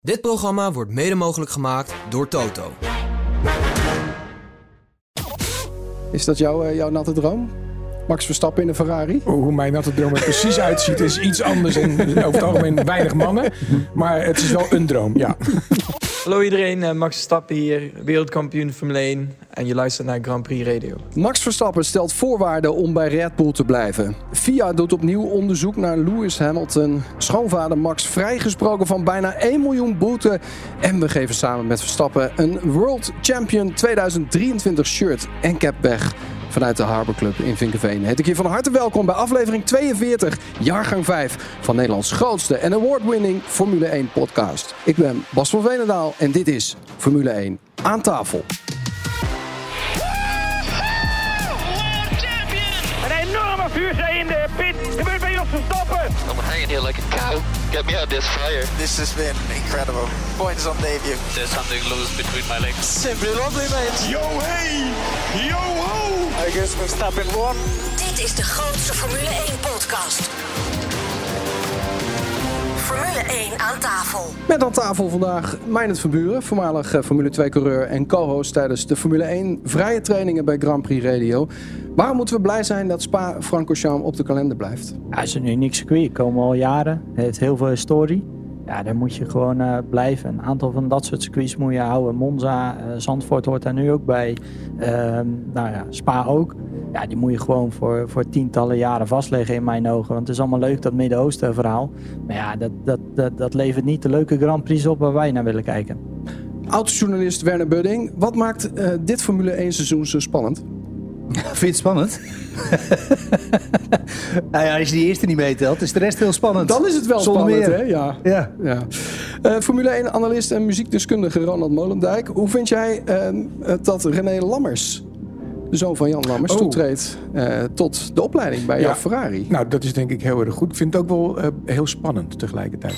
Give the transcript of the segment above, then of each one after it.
Dit programma wordt mede mogelijk gemaakt door Toto. Is dat jouw, eh, jouw natte droom? Max Verstappen in een Ferrari? Hoe mijn natte droom er precies uitziet is iets anders en over het algemeen weinig mannen. Maar het is wel een droom, ja. Hallo iedereen, eh, Max Verstappen hier, wereldkampioen Formule 1 en je luistert naar Grand Prix Radio. Max Verstappen stelt voorwaarden om bij Red Bull te blijven. FIA doet opnieuw onderzoek naar Lewis Hamilton. Schoonvader Max vrijgesproken van bijna 1 miljoen boete. En we geven samen met Verstappen een World Champion 2023 shirt en cap weg. Vanuit de Harbor Club in Vinkenveen heet ik je van harte welkom bij aflevering 42, jaargang 5 van Nederlands grootste en award-winning Formule 1 podcast. Ik ben Bas van Veenendaal en dit is Formule 1 aan tafel. Een enorme vuurzee in de pit. Gebeurt bij ons hanging here like a cow. Get me out of this fire. This has been incredible. Points on debut. There's something loose between my legs. Simply lovely, mate. Yo hey, yo ho. I guess Verstappen won. Dit is de grootste Formule 1 podcast. Formule 1 aan tafel. Met aan tafel vandaag Meijnerd van Buren, voormalig eh, Formule 2-coureur en co-host tijdens de Formule 1 vrije trainingen bij Grand Prix Radio. Waarom moeten we blij zijn dat Spa-Francorchamps op de kalender blijft? Ja, het is een uniek circuit. Komen al jaren. Het heeft heel veel historie. Ja, daar moet je gewoon eh, blijven. Een aantal van dat soort circuits moet je houden. Monza, eh, Zandvoort hoort daar nu ook bij. Ehm, nou ja, Spa ook. Ja, die moet je gewoon voor, voor tientallen jaren vastleggen in mijn ogen. Want het is allemaal leuk dat Midden-Oosten verhaal. Maar ja, dat, dat, dat, dat levert niet de leuke Grand Prix op waar wij naar willen kijken. Autojournalist Werner Budding, wat maakt eh, dit Formule 1 seizoen zo spannend? Vind je het spannend? nou ja, als je die eerste niet meetelt, is de rest heel spannend. Dan is het wel Zonder spannend, meer. hè? Ja. Ja. ja. Eh, Formule 1-analyst en muziekdeskundige Ronald Molendijk. Hoe vind jij eh, dat René Lammers, de zoon van Jan Lammers, Oh. toetreedt eh, tot de opleiding bij Ja. jouw Ferrari? Nou, dat is denk ik heel erg goed. Ik vind het ook wel eh, heel spannend tegelijkertijd.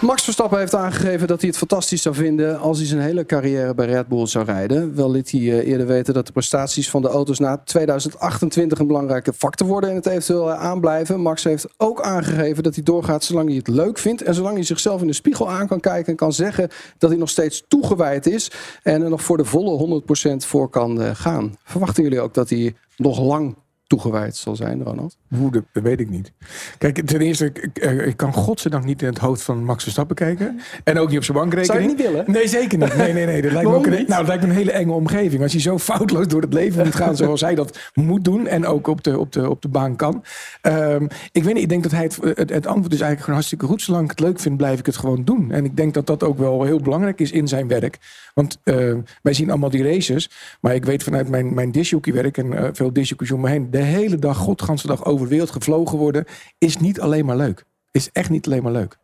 Max Verstappen heeft aangegeven dat hij het fantastisch zou vinden als hij zijn hele carrière bij Red Bull zou rijden. Wel liet hij eh, eerder weten dat de prestaties van de auto's na 2028 een belangrijke factor worden in het eventueel eh, aanblijven. Max heeft ook aangegeven dat hij doorgaat zolang hij het leuk vindt en zolang hij zichzelf in de spiegel aan kan kijken en kan zeggen dat hij nog steeds toegewijd is en er nog voor de volle 100% voor kan eh, gaan. Verwachten jullie ook dat hij nog lang toegewijd zal zijn, Ronald? Hoe, dat dat weet ik niet. Kijk, ten eerste, ik, ik, eh, ik kan godzijdank niet in het hoofd van Max Verstappen kijken. En ook niet op zijn bankrekening. Zou je niet willen? Nee, zeker niet. Nee, nee, nee. Dat lijkt me ook een, nou, dat lijkt me een hele enge omgeving. Als je zo foutloos door het leven moet gaan zoals hij dat moet doen. En ook op de, op de, op de baan kan. Ehm, ik weet niet, ik denk dat hij het, het, het antwoord is eigenlijk gewoon hartstikke goed. Zolang ik het leuk vind, blijf ik het gewoon doen. En ik denk dat dat ook wel heel belangrijk is in zijn werk. Want eh, wij zien allemaal die races. Maar ik weet vanuit mijn, mijn disjockeywerk en eh, veel disjockeys om me heen. De hele dag, godganse dag over de wereld gevlogen worden. Is niet alleen maar leuk. Is echt niet alleen maar leuk.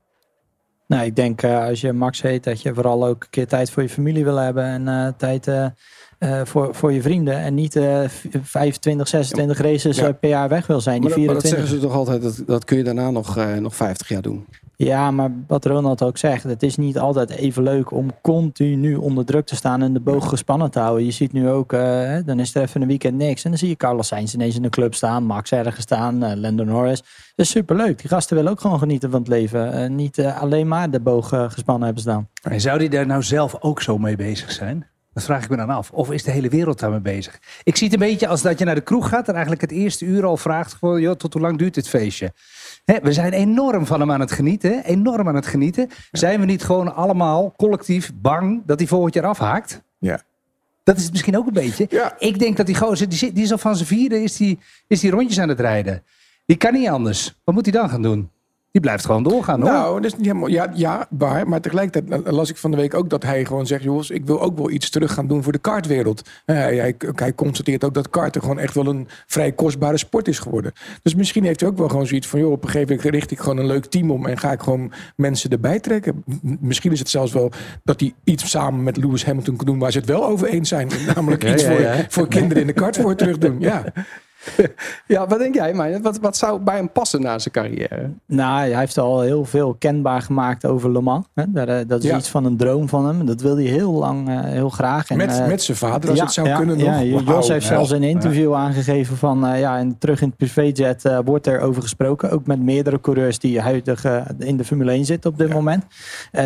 Nou, ik denk eh, als je Max heet, dat je vooral ook een keer tijd voor je familie wil hebben. En eh, tijd eh, voor, voor je vrienden. En niet eh, v- 25, 26 races Ja. per jaar weg wil zijn. Die Maar dat, maar dat 24. zeggen ze toch altijd, dat, dat kun je daarna nog, nog 50 jaar doen. Ja, maar wat Ronald ook zegt, het is niet altijd even leuk om continu onder druk te staan en de boog gespannen te houden. Je ziet nu ook, eh, dan is er even een weekend niks en dan zie je Carlos Sainz ineens in de club staan, Max ergens staan, eh Lando Norris. Dat is superleuk. Die gasten willen ook gewoon genieten van het leven. Niet eh, alleen maar de boog gespannen hebben staan. En zou die daar nou zelf ook zo mee bezig zijn? Dat vraag ik me dan af. Of is de hele wereld daarmee bezig? Ik zie het een beetje als dat je naar de kroeg gaat en eigenlijk het eerste uur al vraagt: gewoon, joh, tot hoe lang duurt dit feestje? We zijn enorm van hem aan het genieten. Enorm aan het genieten. Zijn we niet gewoon allemaal collectief bang dat hij volgend jaar afhaakt? Ja. Dat is het misschien ook een beetje. Ja. Ik denk dat die gozer, die, zit- die is al van zijn vierde, is die, is die rondjes aan het rijden. Die kan niet anders. Wat moet hij dan gaan doen? Die blijft gewoon doorgaan hoor. Nou, dat is niet helemaal. Ja, ja, waar. Maar tegelijkertijd las ik van de week ook dat hij gewoon zegt: jongens, ik wil ook wel iets terug gaan doen voor de kartwereld. Eh, hij, hij, hij constateert ook dat karten gewoon echt wel een vrij kostbare sport is geworden. Dus misschien heeft hij ook wel gewoon zoiets van: joh, op een gegeven moment richt ik gewoon een leuk team om en ga ik gewoon mensen erbij trekken. Misschien is het zelfs wel dat hij iets samen met Lewis Hamilton kan doen waar ze het wel over eens zijn. Namelijk Ja, iets ja, voor, voor kinderen in de kart voor terug doen. Ja. Ja, wat denk jij, Mijn? Wat, wat zou bij hem passen na zijn carrière? Nou, hij heeft al heel veel kenbaar gemaakt over Le Mans. Hè? Dat, eh, dat is Ja. iets van een droom van hem. Dat wilde hij heel lang, eh, heel graag. En, Met, eh, met zijn vader, als ja, het zou ja, kunnen ja, nog. Jos Wauw. heeft zelfs in een interview aangegeven van... ja, en terug in het privéjet wordt er over gesproken. Ook met meerdere coureurs die huidig in de Formule 1 zitten op dit moment.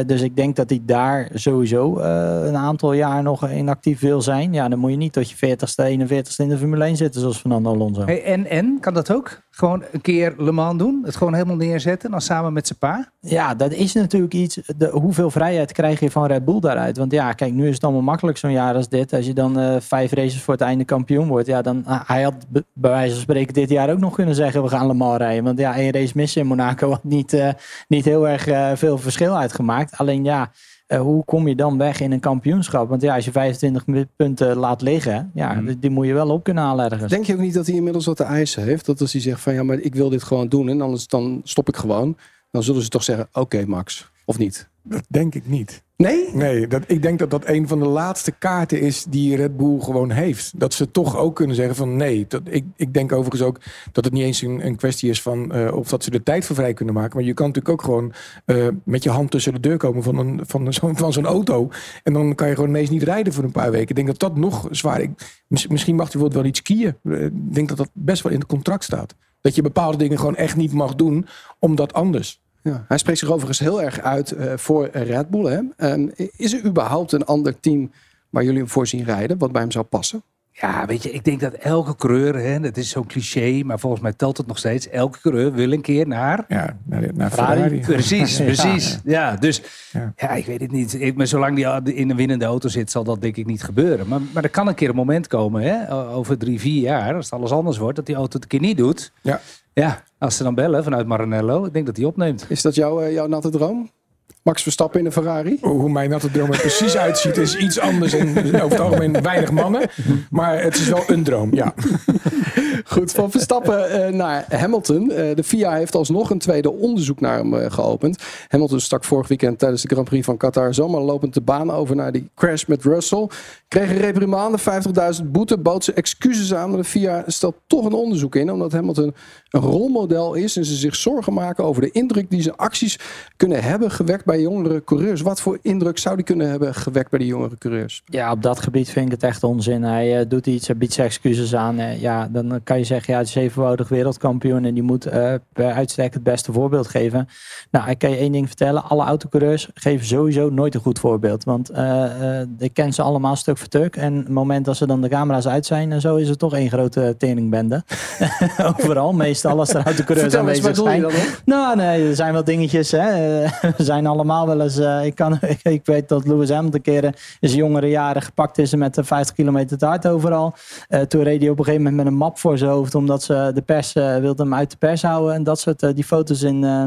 Dus ik denk dat hij daar sowieso een aantal jaar nog inactief wil zijn. Ja, dan moet je niet tot je 40ste, 41ste in de Formule 1 zitten zoals Fernando Alonso. Hey, en, en, kan dat ook? Gewoon een keer Le Mans doen? Het gewoon helemaal neerzetten? en Dan samen met zijn pa? Ja, dat is natuurlijk iets. De, hoeveel vrijheid krijg je van Red Bull daaruit? Want ja, kijk, nu is het allemaal makkelijk zo'n jaar als dit. Als je dan eh, vijf races voor het einde kampioen wordt. Ja, dan ah, hij had bij wijze van spreken dit jaar ook nog kunnen zeggen: we gaan Le Mans rijden. Want ja, één race missen in Monaco had niet, eh, niet heel erg eh, veel verschil uitgemaakt. Alleen ja. Eh, hoe kom je dan weg in een kampioenschap? Want ja, als je 25 punten laat liggen, ja, die, die moet je wel op kunnen halen ergens. Denk je ook niet dat hij inmiddels wat te eisen heeft? Dat als hij zegt van ja, maar ik wil dit gewoon doen en anders dan stop ik gewoon. Dan zullen ze toch zeggen, oké Max, of niet? Dat denk ik niet. Nee? Nee, dat, ik denk dat dat een van de laatste kaarten is die Red Bull gewoon heeft. Dat ze toch ook kunnen zeggen van nee. Dat, ik, ik denk overigens ook dat het niet eens een, een kwestie is van eh, of dat ze er tijd voor vrij kunnen maken. Maar je kan natuurlijk ook gewoon eh, met je hand tussen de deur komen van, een, van, een, van zo'n auto. En dan kan je gewoon ineens niet rijden voor een paar weken. Ik denk dat dat nog zwaar is. Misschien mag bijvoorbeeld wel iets skiën. Eh, Ik denk dat dat best wel in het contract staat. Dat je bepaalde dingen gewoon echt niet mag doen, omdat anders. Ja, hij spreekt zich overigens heel erg uit eh, voor Red Bull. Hè? Ehm, is er überhaupt een ander team waar jullie hem voor zien rijden, wat bij hem zou passen? Ja, weet je, ik denk dat elke coureur, hè, dat is zo'n cliché, maar volgens mij telt het nog steeds. Elke coureur wil een keer naar. Ja, naar, naar Ferrari. Ferrari. Precies, Ja. precies. Ja, dus Ja. ja. ik weet het niet. Ik, maar zolang die in een winnende auto zit, zal dat denk ik niet gebeuren. Maar, maar er kan een keer een moment komen, hè, over drie, vier jaar, als het alles anders wordt, dat die auto het een keer niet doet. Ja. Ja, als ze dan bellen vanuit Maranello, ik denk dat hij opneemt. Is dat jouw, eh, jouw natte droom? Max Verstappen in een Ferrari? Hoe mijn natte droom er precies uitziet is iets anders. En over het algemeen weinig mannen. Maar het is wel een droom, ja. Goed, van Verstappen eh, naar Hamilton. Eh, de FIA heeft alsnog een tweede onderzoek naar hem eh, geopend. Hamilton stak vorig weekend tijdens de Grand Prix van Qatar zomaar lopend de baan over naar die crash met Russell. Kreeg een reprimande, 50.000 boete, bood ze excuses aan. Maar de FIA stelt toch een onderzoek in, omdat Hamilton een rolmodel is en ze zich zorgen maken over de indruk die zijn acties kunnen hebben gewekt bij jongere coureurs. Wat voor indruk zou die kunnen hebben gewekt bij die jongere coureurs? Ja, op dat gebied vind ik het echt onzin. Hij doet iets, hij biedt zijn excuses aan. Ja, dan kan je zeggen, ja, hij is zevenvoudig wereldkampioen en die moet eh bij uitstek het beste voorbeeld geven. Nou, ik kan je één ding vertellen. Alle autocoureurs geven sowieso nooit een goed voorbeeld. Want eh, eh, ik ken ze allemaal stuk voor stuk. En het moment dat ze dan de camera's uit zijn en zo, is het toch één grote teringbende. Overal, meestal als er autocoureurs aanwezig zijn. Nou, nee, er zijn wel dingetjes. Hè. We zijn allemaal wel eens. ik, kan, ik, weet dat Lewis Hamilton in zijn jongere jaren gepakt is en met eh, 50 kilometer te hard overal. Toen reed hij op een gegeven moment met een map voor zijn hoofd, omdat ze de pers eh, wilde hem uit de pers houden. En dat soort eh, die foto's in. eh,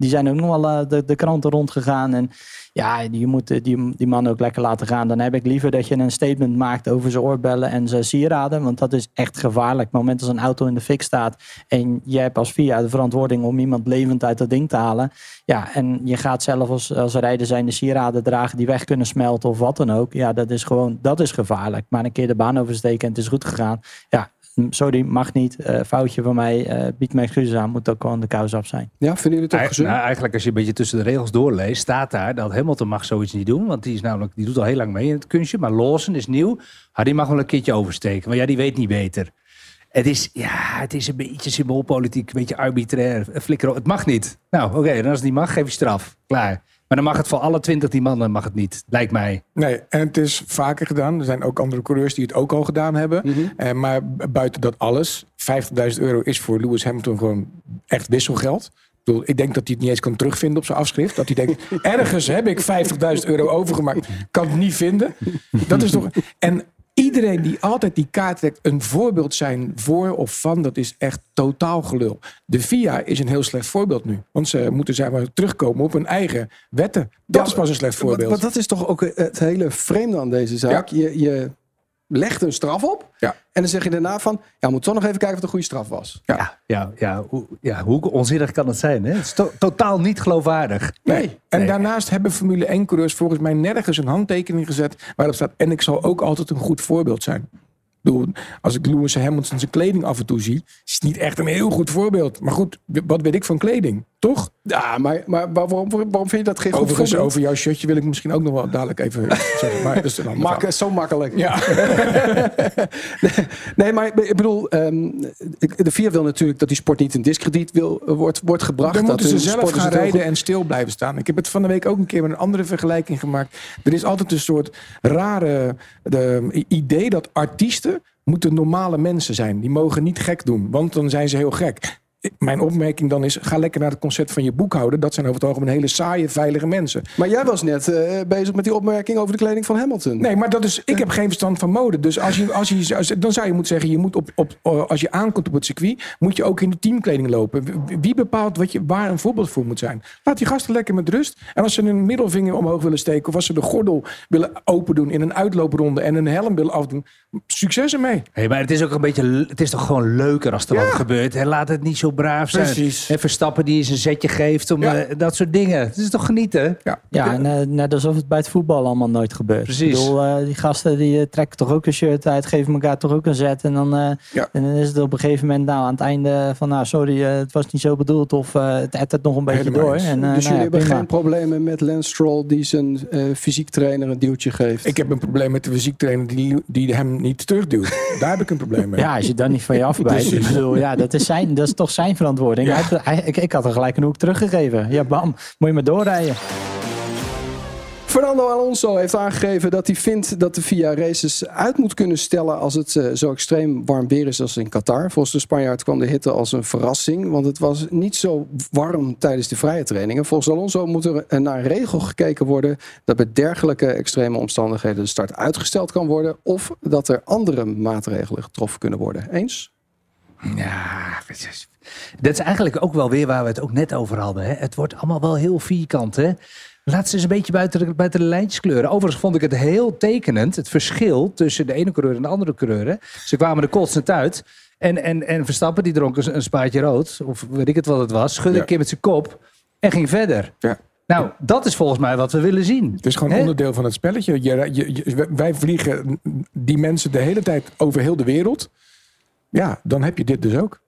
die zijn ook nog wel de, de kranten rondgegaan. En ja, je moet die, die man ook lekker laten gaan. Dan heb ik liever dat je een statement maakt over zijn oorbellen en zijn sieraden. Want dat is echt gevaarlijk. Het moment als een auto in de fik staat en jij hebt als VIA de verantwoording om iemand levend uit dat ding te halen. Ja, en je gaat zelf als, als rijder zijn de sieraden dragen die weg kunnen smelten of wat dan ook. Ja, dat is gewoon, dat is gevaarlijk. Maar een keer de baan oversteken en het is goed gegaan. Ja, sorry, mag niet. Eh, foutje van mij. eh bied me excuses aan. Moet ook gewoon de kous af zijn. Ja, vinden jullie het ook gezond? nou, eigenlijk als je een beetje tussen de regels doorleest, staat daar dat Hamilton mag zoiets niet doen. Want die, is namelijk, die doet al heel lang mee in het kunstje. Maar Lawson is nieuw. Ah, die mag wel een keertje oversteken. Maar ja, die weet niet beter. Het is, ja, het is een beetje symboolpolitiek, een beetje arbitrair. Flikker, op. het mag niet. Nou, oké, dan als het niet mag, geef je straf. Klaar. Maar dan mag het voor alle twintig die mannen mag het niet, lijkt mij. Nee, en het is vaker gedaan. Er zijn ook andere coureurs die het ook al gedaan hebben. Eh, maar buiten dat alles, 50.000 euro is voor Lewis Hamilton gewoon echt wisselgeld. Ik, bedoel, ik denk dat hij het niet eens kan terugvinden op zijn afschrift. Dat hij denkt, ergens heb ik 50.000 euro overgemaakt. Kan het niet vinden. Dat is toch... En iedereen die altijd die kaart trekt, een voorbeeld zijn voor of van, dat is echt totaal gelul. De VIA is een heel slecht voorbeeld nu. Want ze moeten zeg maar, terugkomen op hun eigen wetten. Dat is pas een slecht voorbeeld. Want dat is toch ook het hele vreemde aan deze zaak. Je, je legt een straf op Ja. en dan zeg je daarna van... ja, we moeten toch nog even kijken of het een goede straf was. Ja, ja, ja, hoe, ja hoe onzinnig kan het zijn? Hè? Het is to- totaal niet geloofwaardig. Nee. En Nee. daarnaast hebben Formule 1-coureurs volgens mij nergens een handtekening gezet waarop staat. En ik zal ook altijd een goed voorbeeld zijn. Als ik Lewis Hamilton zijn kleding af en toe zie, is het niet echt een heel goed voorbeeld. Maar goed, wat weet ik van kleding? Toch? Ja, maar, maar waarom, waarom vind je dat geen goed Overigens, voorbeeld? over jouw shirtje wil ik misschien ook nog wel dadelijk even zeggen. Maar dat is een ander Mak- verhaal. zo makkelijk. Ja. nee, maar ik bedoel, ehm, de VIA wil natuurlijk dat die sport niet in discrediet wil, wordt, wordt gebracht. Dan dat moeten ze zelf gaan rijden en stil blijven staan. Ik heb het van de week ook een keer met een andere vergelijking gemaakt. Er is altijd een soort rare de, idee dat artiesten moeten normale mensen zijn. Die mogen niet gek doen, want dan zijn ze heel gek. Mijn opmerking dan is, ga lekker naar het concert van je boekhouder. Dat zijn over het algemeen hele saaie, veilige mensen. Maar jij was net eh, bezig met die opmerking over de kleding van Hamilton. Nee, maar dat is, ik heb geen verstand van mode. Dus als je, als je, als- dan zou je moeten zeggen, je moet op, op, als je aankomt op het circuit, moet je ook in de teamkleding lopen. Wie- bepaalt wat je, waar een voorbeeld voor moet zijn? Laat die gasten lekker met rust. En als ze een middelvinger omhoog willen steken, of als ze de gordel willen open doen in een uitloopronde en een helm willen afdoen, succes ermee. Hey, maar het is ook een beetje, het is toch gewoon leuker als er wat gebeurt. Hè? Laat het niet zo braaf zijn. Precies. En Verstappen die eens een zetje geeft om Ja. eh, dat soort dingen. Het is toch genieten? Ja, Ja, en, eh, net alsof het bij het voetbal allemaal nooit gebeurt. Precies. Ik bedoel, eh, die gasten die trekken toch ook een shirt uit, geven elkaar toch ook een zet. En dan, eh, Ja. en dan is het op een gegeven moment nou, aan het einde van, nou sorry, eh, het was niet zo bedoeld. Of eh, het ettert nog een beetje Helemaal door. En, eh, dus nou jullie ja, hebben prima. geen problemen met Lance Stroll die zijn eh, fysiek trainer een duwtje geeft. Ik heb een probleem met de fysiektrainer die, die hem niet terugduwt. Daar heb ik een probleem mee. Ja, als je dan niet van je afbijt. ik bedoel, ja, dat, is zijn, dat is toch zijn verantwoording. Ja. Hij ik, ik had er gelijk een hoek teruggegeven. Ja, bam. Moet je maar doorrijden. Fernando Alonso heeft aangegeven dat hij vindt dat de VIA races uit moet kunnen stellen als het eh, zo extreem warm weer is als in Qatar. Volgens de Spanjaard kwam de hitte als een verrassing, want het was niet zo warm tijdens de vrije trainingen. Volgens Alonso moet er eh, naar een regel gekeken worden dat bij dergelijke extreme omstandigheden de start uitgesteld kan worden of dat er andere maatregelen getroffen kunnen worden. Eens? Ja, het is- dat is eigenlijk ook wel weer waar we het ook net over hadden. Hè? Het wordt allemaal wel heel vierkant. Hè? Laat ze eens een beetje buiten de, buiten de lijntjes kleuren. Overigens vond ik het heel tekenend, het verschil tussen de ene coureur en de andere coureur. hè. Ze kwamen er kotsend uit. En, en, en Verstappen die dronk een, een spaatje rood, of weet ik het wat het was, schudde Ja. een keer met zijn kop en ging verder. Ja. Nou, dat is volgens mij wat we willen zien. Het is gewoon onderdeel van het spelletje. Je, je, je- wij vliegen die mensen de hele tijd over heel de wereld. Ja, dan heb je dit dus ook.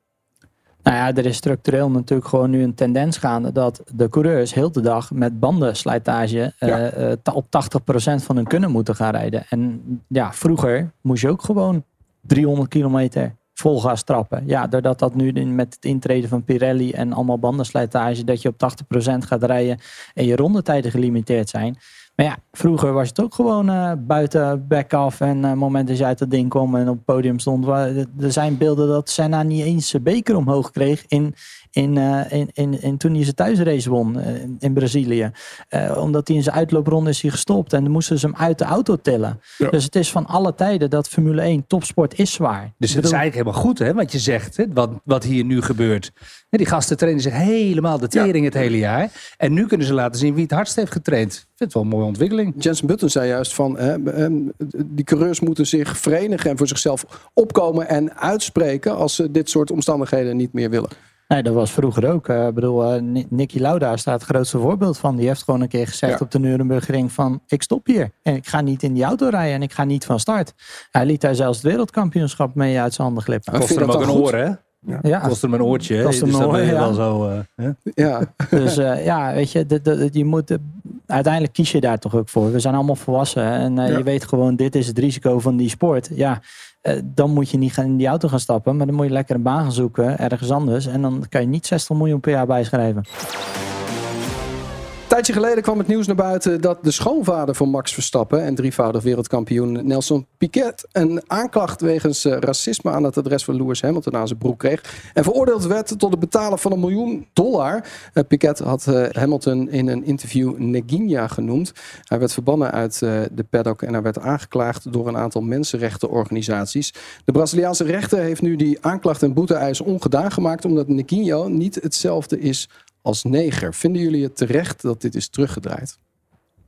Nou ja, er is structureel natuurlijk gewoon nu een tendens gaande dat de coureurs heel de dag met bandenslijtage eh, Ja. eh, op 80% van hun kunnen moeten gaan rijden. En ja, vroeger moest je ook gewoon 300 kilometer vol gas trappen. Ja, doordat dat nu met het intreden van Pirelli en allemaal bandenslijtage, dat je op 80% gaat rijden en je rondetijden gelimiteerd zijn. Maar ja, vroeger was het ook gewoon eh, buiten back af en eh moment dat je uit dat ding kwam en op het podium stond. waar- Er zijn beelden dat Senna niet eens zijn beker omhoog kreeg in, in, eh, in, in, in toen hij zijn thuisrace won in, in Brazilië. Eh, omdat hij in zijn uitloopronde is hij gestopt en dan moesten ze hem uit de auto tillen. Ja. Dus het is van alle tijden dat Formule 1 topsport is zwaar. Dus het is eigenlijk helemaal goed, hè, wat je zegt, hè, wat, wat hier nu gebeurt. Die gasten trainen zich helemaal de tering het hele jaar. En nu kunnen ze laten zien wie het hardst heeft getraind. Ik vind het wel een mooie ontwikkeling. Jensen Button zei juist van hè, die coureurs moeten zich verenigen en voor zichzelf opkomen en uitspreken als ze dit soort omstandigheden niet meer willen. Nee, dat was vroeger ook. Eh, Ik bedoel, eh, Ni- Nicky Lauda staat het grootste voorbeeld van. Die heeft gewoon een keer gezegd Ja. op de Nurembergring van... ik stop hier en ik ga niet in die auto rijden en ik ga niet van start. Hij liet daar zelfs het wereldkampioenschap mee uit zijn handen glippen. Vind hem ook dat een oor, hè? Ja, Kost hem een oortje. hè? Kost hem dus een ja. wel zo... eh, hè? Ja, dus eh, ja, weet je, je moet, eh, uiteindelijk kies je daar toch ook voor. We zijn allemaal volwassen en eh, Ja. je weet gewoon, dit is het risico van die sport. Ja, eh, dan moet je niet gaan in die auto gaan stappen, maar dan moet je lekker een baan gaan zoeken, ergens anders. En dan kan je niet 60 miljoen per jaar bijschrijven. Een tijdje geleden kwam het nieuws naar buiten dat de schoonvader van Max Verstappen en drievoudig wereldkampioen Nelson Piquet een aanklacht wegens eh, racisme aan het adres van Lewis Hamilton aan zijn broek kreeg. En veroordeeld werd tot het betalen van een miljoen dollar. Eh, Piquet had eh, Hamilton in een interview Neginja genoemd. Hij werd verbannen uit de paddock en hij werd aangeklaagd door een aantal mensenrechtenorganisaties. De Braziliaanse rechter heeft nu die aanklacht en boete-eis ongedaan gemaakt omdat Neginho niet hetzelfde is als neger. Vinden jullie het terecht dat dit is teruggedraaid?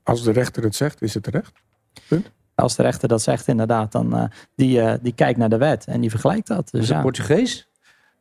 Als de rechter het zegt, is het terecht. Als de rechter dat zegt, inderdaad, dan uh, die, uh, die kijkt naar de wet en die vergelijkt dat. Dus is ja. het Portugees?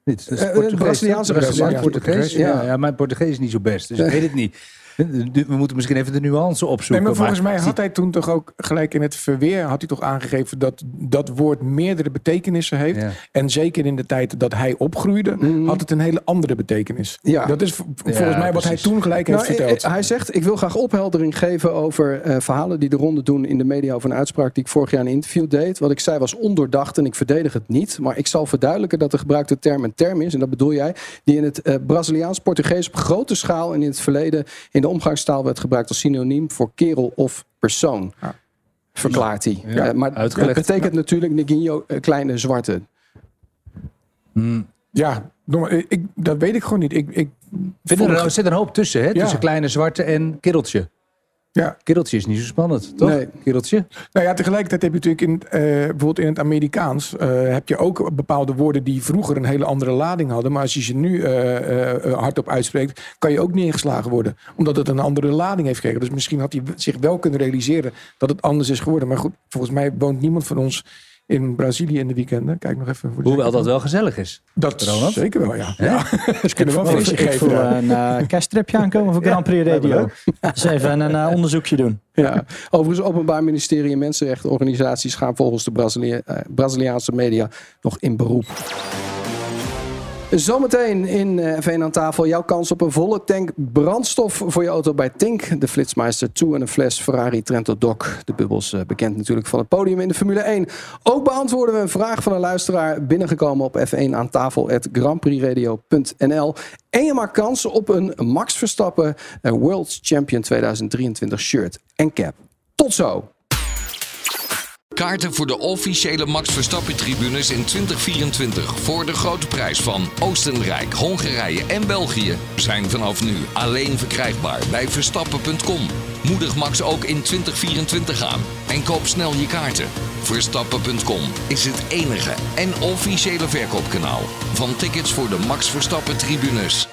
Dit is Uh, Portugees. Braziliaanse. Portugees. Ja. ja, mijn Portugees is niet zo best, dus ik weet het niet. We moeten misschien even de nuance opzoeken. Nee, maar volgens mij had hij toen toch ook gelijk in het verweer had hij toch aangegeven dat dat woord meerdere betekenissen heeft. Ja. En zeker in de tijd dat hij opgroeide, had het een hele andere betekenis. Ja. Dat is volgens Ja, mij wat hij toen gelijk heeft Nou, verteld. eh, Hij zegt, ik wil graag opheldering geven over eh, verhalen die de ronde doen in de media over een uitspraak die ik vorig jaar in een interview deed. Wat ik zei was ondoordacht en ik verdedig het niet. Maar ik zal verduidelijken dat de gebruikte term een term is, en dat bedoel jij, die in het eh, Braziliaans-Portugees op grote schaal en in het verleden in de omgangstaal werd gebruikt als synoniem voor kerel of persoon. Ja. Verklaart hij. Ja, maar het uitgelegd. betekent natuurlijk Neginho, eh, kleine zwarte. Hmm. Ja, ik, dat weet ik gewoon niet. Ik, ik Vind er, er zit een hoop tussen, hè? Ja. Tussen kleine zwarte en kereltje. Ja, Kereltje is niet zo spannend, toch? Nee. Kereltje? Nou ja, tegelijkertijd heb je natuurlijk in, eh, bijvoorbeeld in het Amerikaans eh, heb je ook bepaalde woorden die vroeger een hele andere lading hadden. Maar als je ze nu eh, hardop uitspreekt, kan je ook neergeslagen worden. Omdat het een andere lading heeft gekregen. Dus misschien had hij zich wel kunnen realiseren dat het anders is geworden. Maar goed, volgens mij woont niemand van ons in Brazilië in de weekenden. Kijk nog even voor de Hoewel dat wel gezellig is. Dat Ronald? zeker wel, ja. ja. Ze kunnen wel Ik, geven. voel ja. een eh kersttripje aankomen voor Grand Prix Radio. Dus even een eh, onderzoekje doen. Ja. Overigens, Openbaar Ministerie en Mensenrechtenorganisaties gaan volgens de Brazilia- eh, Braziliaanse media nog in beroep. Zometeen in eh, F1 aan tafel jouw kans op een volle tank brandstof voor je auto bij Tink. De Flitsmeister 2 en een fles Ferrari Trento Doc. De bubbels eh, bekend natuurlijk van het podium in de Formule 1. Ook beantwoorden we een vraag van een luisteraar binnengekomen op F1 aan tafel grandprixradio.nl. En je maakt kans op een Max Verstappen eh, World Champion 2023 shirt en cap. Tot zo! Kaarten voor de officiële Max Verstappen tribunes in 2024 voor de grote prijs van Oostenrijk, Hongarije en België zijn vanaf nu alleen verkrijgbaar bij verstappen.com. Moedig Max ook in 2024 aan en koop snel je kaarten. Verstappen.com is het enige en officiële verkoopkanaal van tickets voor de Max Verstappen tribunes.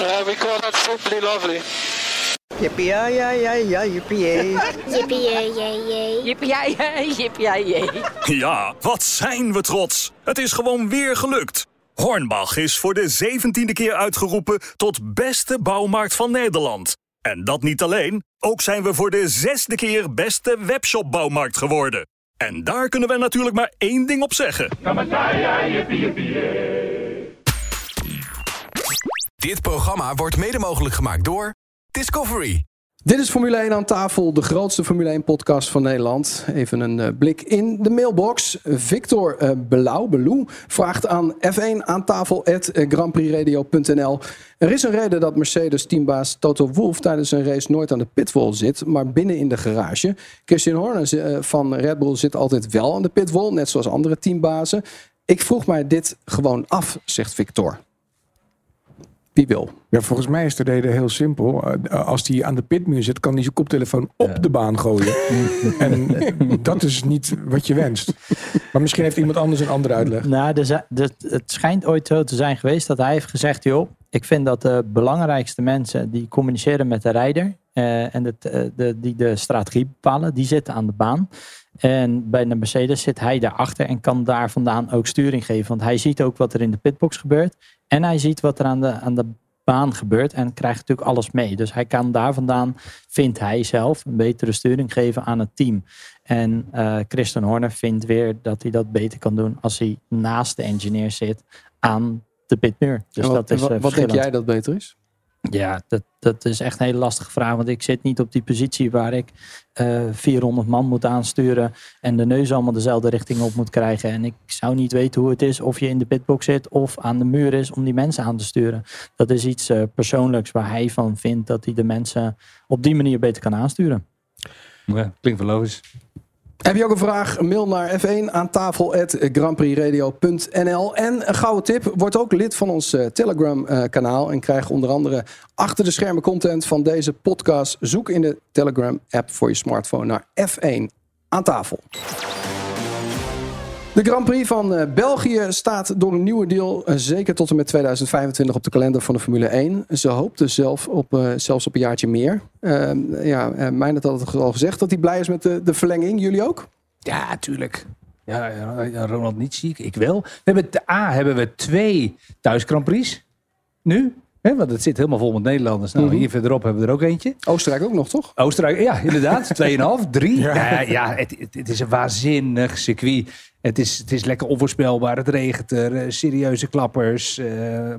Uh, we call that simply lovely. Yippie, ja, ja, ja, ja, yippie, yay. Jippie, jee, jee, jee. Yippie, ja, ja, jee. Ja, wat zijn we trots. Het is gewoon weer gelukt. Hornbach is voor de zeventiende keer uitgeroepen tot beste bouwmarkt van Nederland. En dat niet alleen, ook zijn we voor de zesde keer beste webshopbouwmarkt geworden. En daar kunnen we natuurlijk maar één ding op zeggen. Dit programma wordt mede mogelijk gemaakt door Discovery. Dit is Formule 1 aan tafel, de grootste Formule 1 podcast van Nederland. Even een eh, blik in de mailbox. Victor Belau, Belou vraagt aan F1 aan tafel eh, grandprixradio.nl. Er is een reden dat Mercedes teambaas Toto Wolff tijdens een race nooit aan de pitwall zit, maar binnen in de garage. Christian Horner van Red Bull zit altijd wel aan de pitwall, net zoals andere teambazen. Ik vroeg mij dit gewoon af, zegt Victor. Wie wil? Ja, volgens mij is de reden heel simpel. Eh, Als hij aan de pitmuur zit, kan hij zijn koptelefoon op de baan gooien. en dat is niet wat je wenst. Maar misschien heeft iemand anders een andere uitleg. Nou, er er- het schijnt ooit zo te zijn geweest dat hij heeft gezegd: joh, ik vind dat de belangrijkste mensen die communiceren met de rijder eh, en het, eh, de, die de strategie bepalen, die zitten aan de baan. En bij de Mercedes zit hij daarachter en kan daar vandaan ook sturing geven. Want hij ziet ook wat er in de pitbox gebeurt. En hij ziet wat er aan de, aan de baan gebeurt en krijgt natuurlijk alles mee. Dus hij kan daar vandaan, vindt hij zelf, een betere sturing geven aan het team. En eh Christian Horner vindt weer dat hij dat beter kan doen als hij naast de engineer zit aan de pitmuur. Dus wat, dat is wat- eh, wat denk jij dat beter is? Ja, dat, dat is echt een hele lastige vraag. Want ik zit niet op die positie waar ik eh 400 man moet aansturen. En de neus allemaal dezelfde richting op moet krijgen. En ik zou niet weten hoe het is of je in de pitbox zit of aan de muur is om die mensen aan te sturen. Dat is iets eh, persoonlijks waar hij van vindt dat hij de mensen op die manier beter kan aansturen. Klinkt wel logisch. Heb je ook een vraag? Mail naar F1 aan tafel. En een gouden tip, word ook lid van ons eh, Telegram eh, kanaal en krijg onder andere achter de schermen content van deze podcast. Zoek in de Telegram app voor je smartphone naar F1 aan tafel. De Grand Prix van eh, België staat door een nieuwe deal eh, zeker tot en met 2025 op de kalender van de Formule 1. Ze hoopte zelf op, eh, zelfs op een jaartje meer. Uh, ja, uh, had het al gezegd dat hij blij is met de, de verlenging. Jullie ook? Ja, tuurlijk. Ja, Ronald niet ziek. Ik wel. We hebben, de A hebben we twee thuis Grand Prix. Nu. Want het zit helemaal vol met Nederlanders. Nou, Mhm. hier verderop hebben we er ook eentje. Oostenrijk ook nog, toch? Oostenrijk, ja, inderdaad. 2,5, 3. Ja. Ja, ja het, het is een waanzinnig circuit. Het is, het is lekker onvoorspelbaar. Het regent er. eh, serieuze klappers. eh,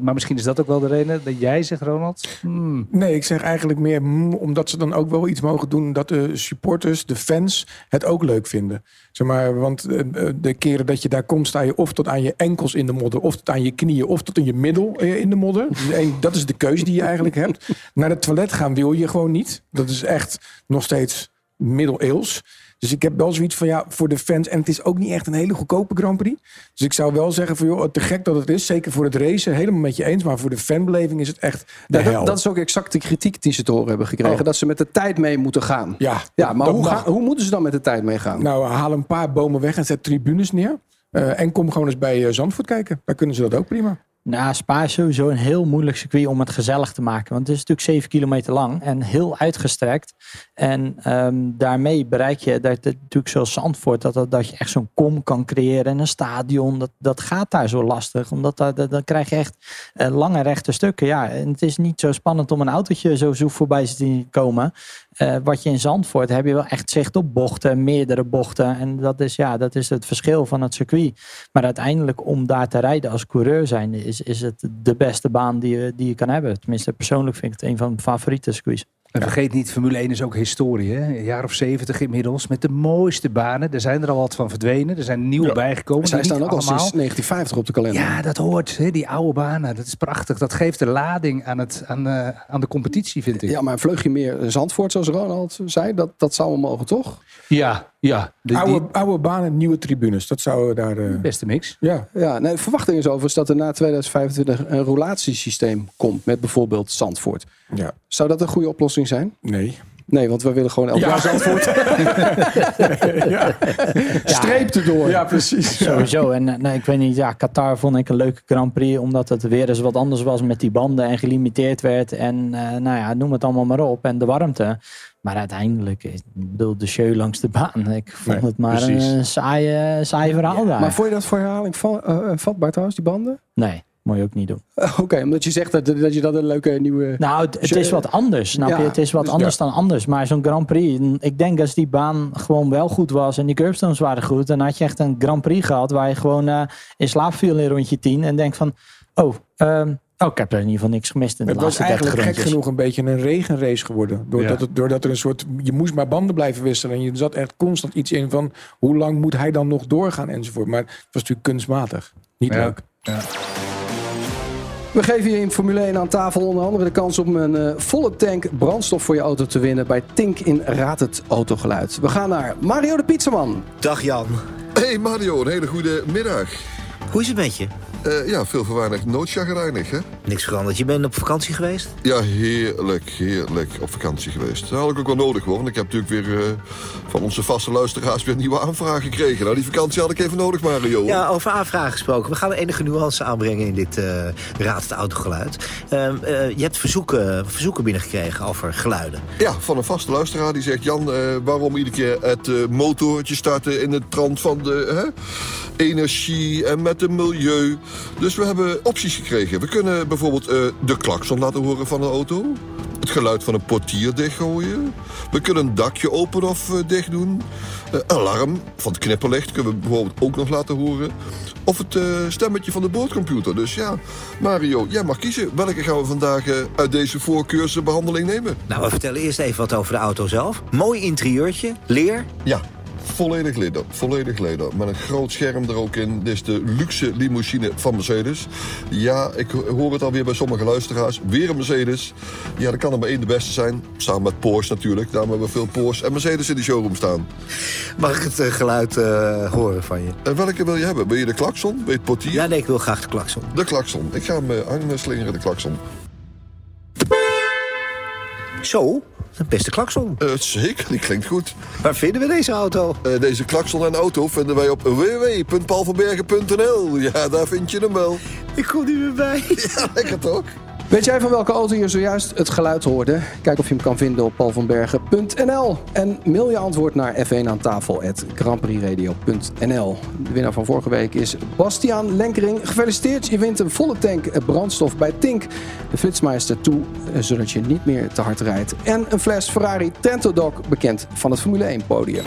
maar misschien is dat ook wel de reden dat jij zegt, Ronald. Hmm. Nee, ik zeg eigenlijk meer mm, omdat ze dan ook wel iets mogen doen dat de supporters, de fans, het ook leuk vinden. Zeg maar, want eh, de keren dat je daar komt, sta je of tot aan je enkels in de modder, of tot aan je knieën, of tot in je middel in de modder. Dus dat is de keuze die je eigenlijk hebt. Naar het toilet gaan wil je gewoon niet. Dat is echt nog steeds middeleeuws. Dus ik heb wel zoiets van ja, voor de fans. En het is ook niet echt een hele goedkope Grand Prix. Dus ik zou wel zeggen van joh, te gek dat het is. Zeker voor het racen, helemaal met je eens. Maar voor de fanbeleving is het echt de Ja, hel. dat, dat is ook exact de kritiek die ze te horen hebben gekregen. Oh. Dat ze met de tijd mee moeten gaan. Ja, Ja, maar hoe, gaan- hoe moeten ze dan met de tijd meegaan? Nou, haal een paar bomen weg en zet tribunes neer. Eh, en kom gewoon eens bij eh, Zandvoort kijken. Daar kunnen ze dat ook prima. Nou, Spa is sowieso een heel moeilijk circuit om het gezellig te maken. Want het is natuurlijk 7 kilometer lang en heel uitgestrekt. En ehm, daarmee bereik je dat het natuurlijk zoals Zandvoort, dat, dat, je echt zo'n kom kan creëren en een stadion. Dat, dat gaat daar zo lastig, omdat dat, dan krijg je echt eh, lange rechte stukken. Ja, en het is niet zo spannend om een autootje zo voorbij te zien komen. Eh, wat je in Zandvoort heb je wel echt zicht op bochten, meerdere bochten. En dat is, ja, dat is het verschil van het circuit. Maar uiteindelijk om daar te rijden als coureur zijn, is, is het de beste baan die je, die je kan hebben. Tenminste, persoonlijk vind ik het een van mijn favoriete circuits. En vergeet niet, Formule 1 is ook historie. Hè? Een jaar of 70 inmiddels. Met de mooiste banen. Er zijn er al wat van verdwenen. Er zijn nieuwe bijgekomen. Zij staan ook al sinds 1950 op de kalender. Ja, dat hoort. Hè? Die oude banen. Dat is prachtig. Dat geeft de lading aan, het, aan, eh, aan de competitie, vind ik. Ja, maar een vleugje meer Zandvoort, zoals Ronald zei, dat, dat zou wel mogen, toch? Ja, ja. De, oude, die oude banen, nieuwe tribunes. Dat zou daar... eh, beste mix. ja. Ja, nee, verwachting is overigens dat er na 2025 een roulatiesysteem komt met bijvoorbeeld Zandvoort. ja. Zou dat een goede oplossing zijn? Nee. Nee, want we willen gewoon elk Ja. jaar Zandvoort. ja. Streep erdoor. ja, precies. Sowieso. En eh, nee, ik weet niet, ja, Qatar vond ik een leuke Grand Prix, omdat het weer eens wat anders was met die banden en gelimiteerd werd. En eh, nou ja, noem het allemaal maar op. En de warmte. Maar uiteindelijk, ik bedoel, de show langs de baan. Ik vond Nee, het maar precies. een saaie, saai verhaal daar. Maar vond je dat voor herhaling va- eh, vatbaar trouwens, die banden? Nee, moet je ook niet doen. Eh, Oké, omdat je zegt dat, dat je dat een leuke nieuwe... Nou, het, het is wat anders, snap Ja, je? Het is wat dus- anders dan anders. Maar zo'n Grand Prix, ik denk als die baan gewoon wel goed was en die curbstones waren goed, dan had je echt een Grand Prix gehad waar je gewoon eh, in slaap viel in rondje 10 en denkt van, oh, ehm, oh, ik heb er in ieder geval niks gemist in de Het was laatste 30 eigenlijk gek genoeg een beetje een regenrace geworden. Doordat, Ja. het, doordat er een soort. Je moest maar banden blijven wisselen. En je zat echt constant iets in van. Hoe lang moet hij dan nog doorgaan enzovoort. Maar het was natuurlijk kunstmatig. Niet Ja. leuk. We geven je in Formule 1 aan tafel onder andere de kans om een eh, volle tank brandstof voor je auto te winnen bij Tink in Raad het Autogeluid. We gaan naar Mario de Pizzaman. Dag Jan. Hey Mario, een hele goede middag. Hoe is het met je? Eh, ja, veel verwaardigd noodchagrijnig, hè? Niks veranderd. Je bent op vakantie geweest? Ja, heerlijk, heerlijk op vakantie geweest. Dat had ik ook wel nodig hoor. Want ik heb natuurlijk weer eh, van onze vaste luisteraars weer nieuwe aanvraag gekregen. Nou, die vakantie had ik even nodig, Mario. Ja, over aanvragen gesproken. We gaan enige nuance aanbrengen in dit eh Raad het Autogeluid. Ehm, eh, je hebt verzoeken, verzoeken binnengekregen over geluiden. Ja, van een vaste luisteraar die zegt... Jan, waarom iedere keer het motortje starten in het trant van de energie en met het milieu. Dus we hebben opties gekregen. We kunnen bijvoorbeeld eh, de klakson laten horen van een auto. Het geluid van een portier dichtgooien. We kunnen een dakje open of eh, dicht doen. Eh, alarm van het knipperlicht kunnen we bijvoorbeeld ook nog laten horen. Of het stemmetje van de boordcomputer. Dus ja, Mario, jij mag kiezen. Welke gaan we vandaag uit deze voorkeursbehandeling nemen? Nou, we vertellen eerst even wat over de auto zelf. Mooi interieurtje, leer. Ja, volledig leder. Volledig leder. Met een groot scherm er ook in. Dit is de luxe limousine van Mercedes. Ja, ik hoor het alweer bij sommige luisteraars. Weer een Mercedes. Ja, dat kan er maar één de beste zijn. Samen met Porsche natuurlijk. Daarom hebben we veel Porsche en Mercedes in de showroom staan. Mag ik het eh, geluid eh, horen van je? En welke wil je hebben? Wil je de klakson? Wil je het portier? Ja, nee, ik wil graag de klakson. De klakson. Ik ga hem eh, aanslingeren, de klakson. Zo, de beste klakson. Eh, zeker, die klinkt goed. Waar vinden we deze auto? Eh, deze klakson en auto vinden wij op www.paulverbergen.nl. Ja, daar vind je hem wel. Ik kom niet meer bij. Ja, lekker toch? Weet jij van welke auto je zojuist het geluid hoorde? Kijk of je hem kan vinden op paulvanbergen.nl. En mail je antwoord naar f1 aan tafel. De winnaar van vorige week is Bastiaan Lenkering. Gefeliciteerd, je wint een volle tank brandstof bij Tink. De Flitsmeister toe, eh, zodat je niet meer te hard rijdt. En een fles Ferrari Trento Doc, bekend van het Formule 1 podium.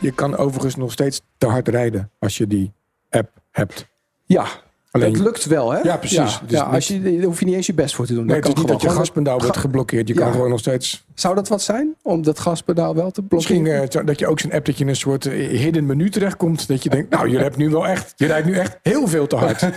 Je kan overigens nog steeds te hard rijden als je die app hebt. Ja, Alleen- het lukt wel, hè? Ja, precies. Ja, Dus ja, als je, daar hoef je niet eens je best voor te doen. Nee, het is niet dat je gewoon. gaspedaal wordt geblokkeerd. Je kan gewoon nog steeds... Zou dat wat zijn? Om dat gaspedaal wel te blokkeren? Misschien eh, dat je ook zo'n app dat je in een soort eh, hidden menu terechtkomt. Dat je denkt, nou, je hebt nu wel echt, je rijdt nu echt heel veel te hard.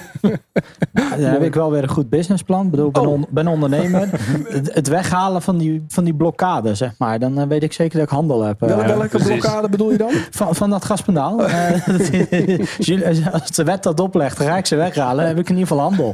Dan heb ik wel weer een goed businessplan. Ik bedoel, ik ben, on- ben ondernemer. het, het weghalen van die, van die blokkade, zeg maar. Dan eh, weet ik zeker dat ik handel heb. Wel- welke blokkade bedoel je dan? Van, van dat gaspedaal. Eh, als de wet dat oplegt, dan ga ik ze weghalen. Dan heb ik in ieder geval handel.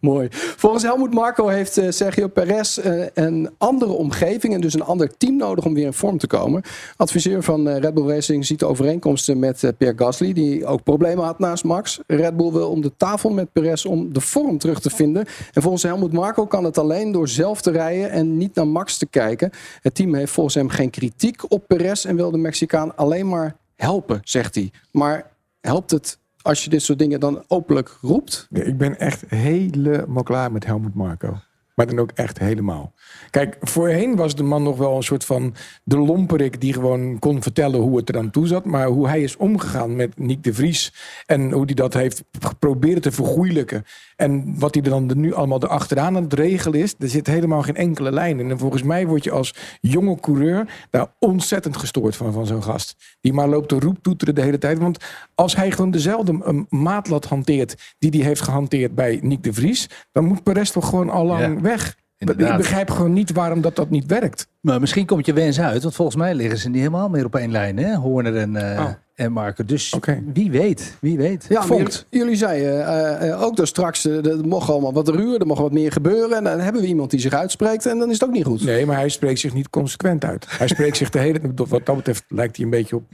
Mooi. Volgens Helmoet Marco heeft Sergio Perez eh, een andere omgeving en dus een ander team nodig om weer in vorm te komen. Adviseur van eh, Red Bull Racing ziet overeenkomsten met eh, Pierre Gasly, die ook problemen had naast Max. Red Bull wil om de tafel met Perez om de vorm terug te vinden. En volgens Helmoet Marco kan het alleen door zelf te rijden en niet naar Max te kijken. Het team heeft volgens hem geen kritiek op Perez en wil de Mexicaan alleen maar helpen, zegt hij. Maar helpt het als je dit soort dingen dan openlijk roept? Ik ben echt helemaal klaar met Helmut Marco. Maar dan ook echt helemaal. Kijk, voorheen was de man nog wel een soort van de lomperik die gewoon kon vertellen hoe het er aan toe zat. Maar hoe hij is omgegaan met Nick de Vries en hoe hij dat heeft geprobeerd te vergoeilijken. En wat hij er dan nu allemaal erachteraan aan het regelen is, er zit helemaal geen enkele lijn in. En volgens mij word je als jonge coureur daar ontzettend gestoord van, van zo'n gast. Die maar loopt te roeptoeteren de hele tijd. Want als hij gewoon dezelfde um, maatlat hanteert die hij heeft gehanteerd bij Nick de Vries, dan moet Perez toch gewoon al lang Ja, weg. Inderdaad. Ik begrijp gewoon niet waarom dat, dat niet werkt. Maar misschien komt je wens uit, want volgens mij liggen ze niet helemaal meer op één lijn, hè? Horner en, eh Oh. en Marco. Dus wie weet, wie weet. Ja, jullie, jullie zeiden eh, eh, ook dat straks, er mocht allemaal wat ruur, er mocht wat meer gebeuren. En dan hebben we iemand die zich uitspreekt en dan is het ook niet goed. Nee, maar hij spreekt zich niet consequent uit. Hij spreekt zich de hele Wat dat betreft lijkt hij een beetje op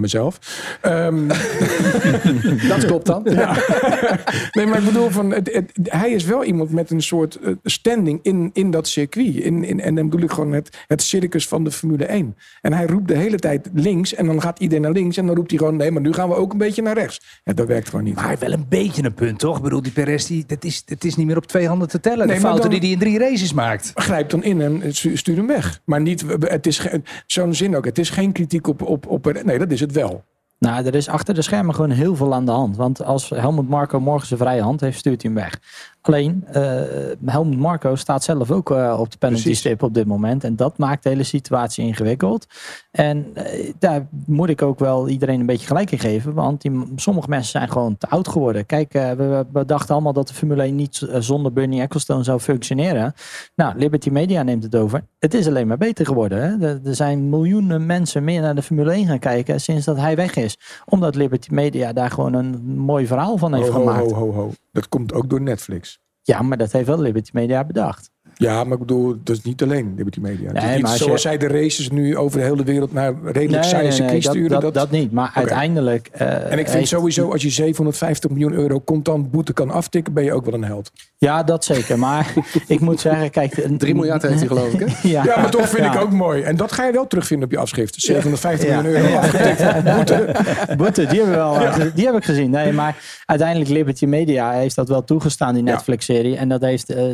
mezelf. Ehm, Dat klopt dan. Ja. nee, maar ik bedoel, van, het, het- hij is wel iemand met een soort eh, standing in, in dat circuit. In, in, en dan bedoel ik gewoon het, het circus van de Formule 1. En hij roept de hele tijd links en dan gaat iedereen naar links. En dan roept hij gewoon, nee, maar nu gaan we ook een beetje naar rechts. Ja, dat werkt gewoon niet. Maar wel een beetje een punt, toch? Ik bedoel, die Perez, die, dat, is, dat is niet meer op twee handen te tellen. Nee, de fouten dan- die hij in drie races maakt. Grijp dan in en stu- stuur hem weg. Maar niet, het is zo'n zin ook. Het is geen kritiek op, op, op... Nee, dat is het wel. Nou, er is achter de schermen gewoon heel veel aan de hand. Want als Helmut Marco morgen zijn vrije hand heeft, stuurt hij hem weg. Alleen, eh Helmut Marco staat zelf ook eh, op de penalty Precies. stip op dit moment. En dat maakt de hele situatie ingewikkeld. En eh, daar moet ik ook wel iedereen een beetje gelijk in geven. Want die, sommige mensen zijn gewoon te oud geworden. Kijk, we, we dachten allemaal dat de Formule 1 niet zonder Bernie Ecclestone zou functioneren. Nou, Liberty Media neemt het over. Het is alleen maar beter geworden. Hè? Er, er zijn miljoenen mensen meer naar de Formule 1 gaan kijken sinds dat hij weg is. Omdat Liberty Media daar gewoon een mooi verhaal van heeft Ho, gemaakt. ho, ho. Dat komt ook door Netflix. Ja, maar dat heeft wel Liberty Media bedacht. Ja, maar ik bedoel, dat is niet alleen Liberty Media. Het is Nee, niet maar als zoals je- zij de races nu over de hele wereld naar redelijk saaie circuits dat, sturen. dat, dat niet. Maar uiteindelijk... eh, En ik vind heeft- sowieso, als je 750 miljoen euro contant boete kan aftikken, ben je ook wel een held. Ja, dat zeker. Maar ik moet zeggen, kijk... 3 miljard heeft hij geloof ik, hè? Ja, Ja, maar toch vind Ja. ik ook mooi. En dat ga je wel terugvinden op je afschrift. 750 Ja. miljoen euro Ja. afgetikt. Boete. Boete, die hebben we wel. Die heb ik gezien. Nee, maar uiteindelijk Liberty Media heeft dat wel toegestaan, die Ja. Netflix-serie. En dat heeft eh,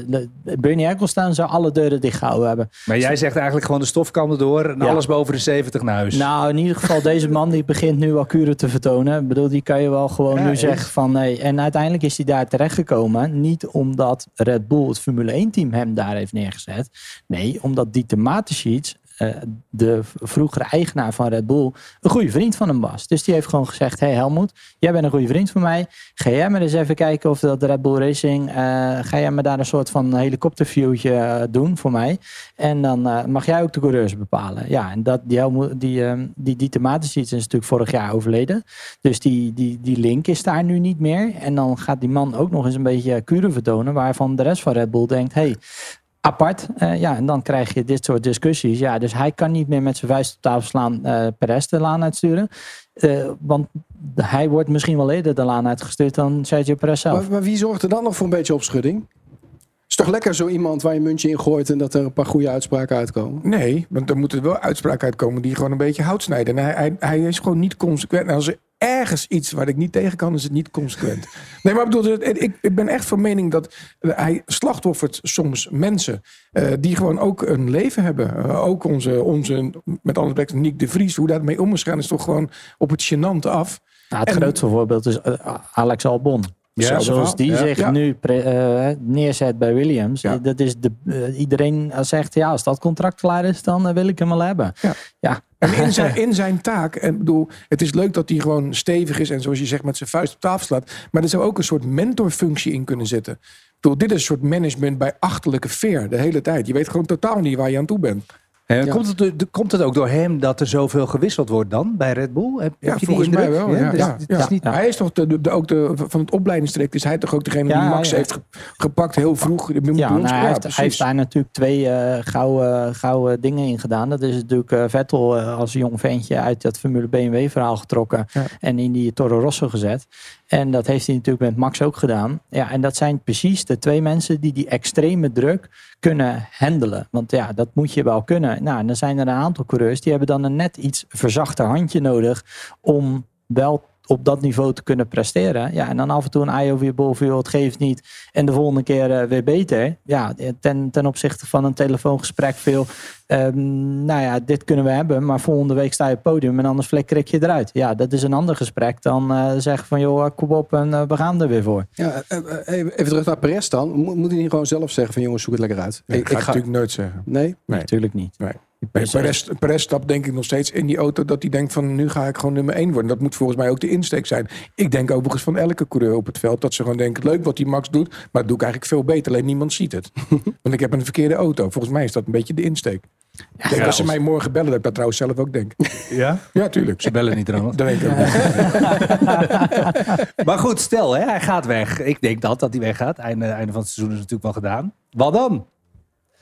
Bernie Ecclestone zou alle deuren dicht gehouden hebben. Maar jij zegt eigenlijk gewoon de stofkam erdoor en Ja. alles boven de 70 naar huis. Nou, in ieder geval, deze man die begint nu wel kuren te vertonen. Ik bedoel, die kan je wel gewoon Ja, nu zeggen van nee. En uiteindelijk is hij daar terechtgekomen. Niet omdat Red Bull, het Formule 1-team, hem daar heeft neergezet. Nee, omdat Dieter Mateschitz, eh, de v- vroegere eigenaar van Red Bull, een goede vriend van hem was. Dus die heeft gewoon gezegd, hey Helmoet, jij bent een goede vriend van mij. Ga jij maar eens even kijken of dat Red Bull Racing, eh, ga jij me daar een soort van helikopterviewtje eh, doen voor mij. En dan eh, mag jij ook de coureurs bepalen. Ja, en dat, die, Helmoet- die, eh, die Dieter Mateschitz is natuurlijk vorig jaar overleden. Dus die, die, die link is daar nu niet meer. En dan gaat die man ook nog eens een beetje kuren vertonen, waarvan de rest van Red Bull denkt, hey, apart. Eh, ja, en dan krijg je dit soort discussies. Ja, dus hij kan niet meer met zijn vuist op tafel slaan, eh Perez de laan uitsturen. Eh, want hij wordt misschien wel eerder de laan uitgestuurd dan Sergio Perez zelf. Maar, maar wie zorgt er dan nog voor een beetje opschudding? Is toch lekker zo iemand waar je een muntje in gooit en dat er een paar goede uitspraken uitkomen? Nee, want er moeten wel uitspraken uitkomen die gewoon een beetje hout snijden. En hij, hij, hij is gewoon niet consequent. En als er ergens iets waar ik niet tegen kan, is het niet consequent. Nee, maar ik bedoel, ik, ik ben echt van mening dat hij slachtoffert soms mensen eh, die gewoon ook een leven hebben. Eh, ook onze, onze met alle respect, Nick de Vries, hoe daarmee om is gaan, is toch gewoon op het gênante af. Nou, het grootste voorbeeld is eh, Alex Albon. Ja, Zoals die Ja. zich Ja. nu pre- neerzet bij Williams. Dat is de, iedereen zegt, ja, als dat contract klaar is, dan wil ik hem wel hebben. Ja. En in zijn, in zijn taak, en bedoel, het is leuk dat hij gewoon stevig is en zoals je zegt met zijn vuist op tafel slaat. Maar er zou ook een soort mentorfunctie in kunnen zitten. Ik bedoel, dit is een soort management bij achterlijke veer de hele tijd. Je weet gewoon totaal niet waar je aan toe bent. Eh, komt, het, door- komt het ook door hem dat er zoveel gewisseld wordt dan bij Red Bull? Heb, Ja, heb je die volgens mij wel. Ja, dus ja, het ja. is niet- Hij is toch de, de, ook de, van het opleidingstraject, is hij toch ook degene die Ja, Max ja. heeft ge- gepakt heel vroeg. Ja, nou, hij, heeft, precies. hij heeft daar natuurlijk twee eh, gouden, gouden dingen in gedaan. Dat is natuurlijk eh, Vettel eh, als jong ventje uit dat Formule BMW verhaal getrokken. Ja. En in die Toro Rosso gezet. En dat heeft hij natuurlijk met Max ook gedaan. Ja, en dat zijn precies de twee mensen die die extreme druk kunnen handelen. Want ja, dat moet je wel kunnen. Nou, en dan zijn er een aantal coureurs die hebben dan een net iets verzachter handje nodig om wel op dat niveau te kunnen presteren. Ja, en dan af en toe een eye over je bol, joh, het geeft niet. En de volgende keer eh, weer beter. Ja, ten, ten opzichte van een telefoongesprek veel. ehm, nou ja, dit kunnen we hebben, maar volgende week sta je op het podium en anders flikker ik je eruit. Ja, dat is een ander gesprek dan eh, zeggen van joh, kom op en eh, we gaan er weer voor. Ja, eh, eh, even even terug naar Perez dan. Mo- Moet hij niet gewoon zelf zeggen van jongens, zoek het lekker uit? Nee, ik ga het natuurlijk nooit zeggen. Nee? Nee. Natuurlijk niet. Nee. Bij Perez, Perez stapt denk ik nog steeds in die auto dat hij denkt van nu ga ik gewoon nummer 1 worden. Dat moet volgens mij ook de insteek zijn. Ik denk overigens van elke coureur op het veld dat ze gewoon denken leuk wat die Max doet, maar dat doe ik eigenlijk veel beter. Alleen niemand ziet het. Want ik heb een verkeerde auto. Volgens mij is dat een beetje de insteek. Ik denk als ze mij morgen bellen dat ik dat trouwens zelf ook denk. Ja? Ja, tuurlijk. Ze bellen niet trouwens. Dat denk ik ook niet. maar goed, stel, hè, hij gaat weg. Ik denk dat, dat hij weggaat. Einde, einde van het seizoen is natuurlijk wel gedaan. Wat dan?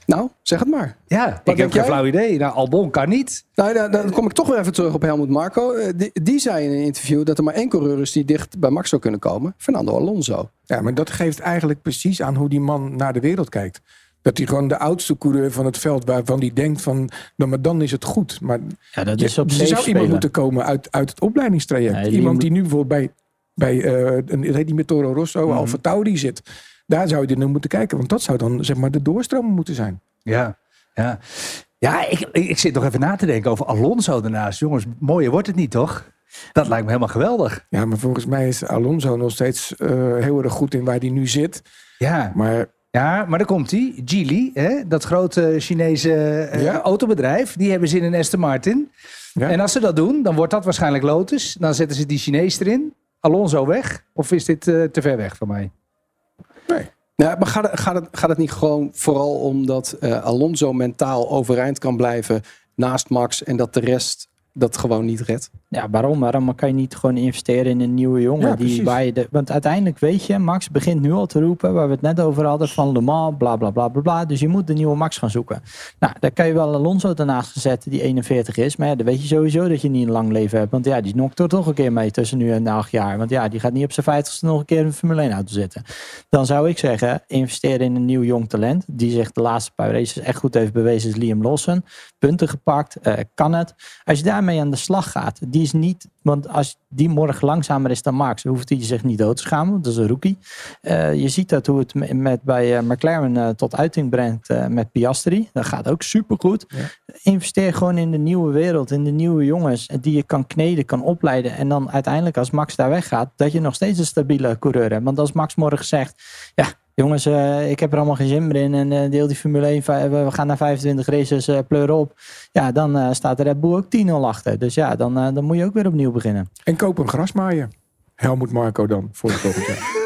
Nou, zeg het maar. Ja, ik heb geen flauw idee. Nou, Albon kan niet. Nou, dan, dan kom ik toch weer even terug op Helmut Marco. Eh, Die, die zei in een interview dat er maar één coureur is die dicht bij Max zou kunnen komen. Fernando Alonso. Ja, maar dat geeft eigenlijk precies aan hoe die man naar de wereld kijkt. Dat hij gewoon de oudste coureur van het veld, waarvan hij denkt van, nou, maar dan is het goed. Maar Ja, dat is op er zou iemand spelen. moeten komen uit, uit het opleidingstraject. Nee, die iemand die nu bijvoorbeeld bij, bij eh, een, heet die met Toro Rosso, Mhm. Alfa Tauri zit. Daar zou je naar moeten kijken, want dat zou dan zeg maar de doorstroom moeten zijn. Ja, ja. Ja, ik, ik, zit nog even na te denken over Alonso daarnaast. Jongens, mooier wordt het niet, toch? Dat lijkt me helemaal geweldig. Ja, maar volgens mij is Alonso nog steeds eh, heel erg goed in waar hij nu zit. Ja, Maar ja maar daar komt hij. Geely, hè, dat grote Chinese eh, Ja. autobedrijf. Die hebben zin in Aston Martin. Ja. En als ze dat doen, dan wordt dat waarschijnlijk Lotus. Dan zetten ze die Chinees erin. Alonso weg. Of is dit eh, te ver weg van mij? Nou, maar gaat gaat, het, gaat het niet gewoon vooral om dat eh, Alonso mentaal overeind kan blijven naast Max en dat de rest dat gewoon niet redt? Ja, waarom? Waarom kan je niet gewoon investeren in een nieuwe jongen? Ja, die, waar je de, want uiteindelijk weet je, Max begint nu al te roepen, waar we het net over hadden, van Le Mans, bla bla bla bla bla. Dus je moet de nieuwe Max gaan zoeken. Nou, daar kan je wel Alonso daarnaast zetten, die 41 is. Maar ja, dan weet je sowieso dat je niet een lang leven hebt. Want ja, die nokt er toch een keer mee tussen nu en acht jaar. Want ja, die gaat niet op zijn 50ste nog een keer in een Formule 1 auto zitten. Dan zou ik zeggen, investeer in een nieuw jong talent. Die zich de laatste paar races echt goed heeft bewezen, is Liam Lawson. Punten gepakt, eh, kan het. Als je daarmee aan de slag gaat, die is niet. Want als die morgen langzamer is dan Max, hoeft hij zich niet dood te schamen. want Dat is een rookie. Eh, je ziet dat hoe het me- met, bij eh, McLaren eh, tot uiting brengt met Piastri. Dat gaat ook supergoed. Investeer gewoon in de nieuwe wereld, in de nieuwe jongens. Die je kan kneden, kan opleiden. En dan uiteindelijk als Max daar weggaat, dat je nog steeds een stabiele coureur hebt. Want als Max morgen zegt, ja jongens, eh, ik heb er allemaal geen zin meer in. En eh, deel die Formule 1, vi- we gaan naar 25 races, eh pleuren op. Ja, dan eh, staat de Red Bull ook 10-0 achter. Dus ja, dan, dan moet je ook weer opnieuw beginnen. En koop een grasmaaier. Helmoet Marco dan, voor het volgend jaar.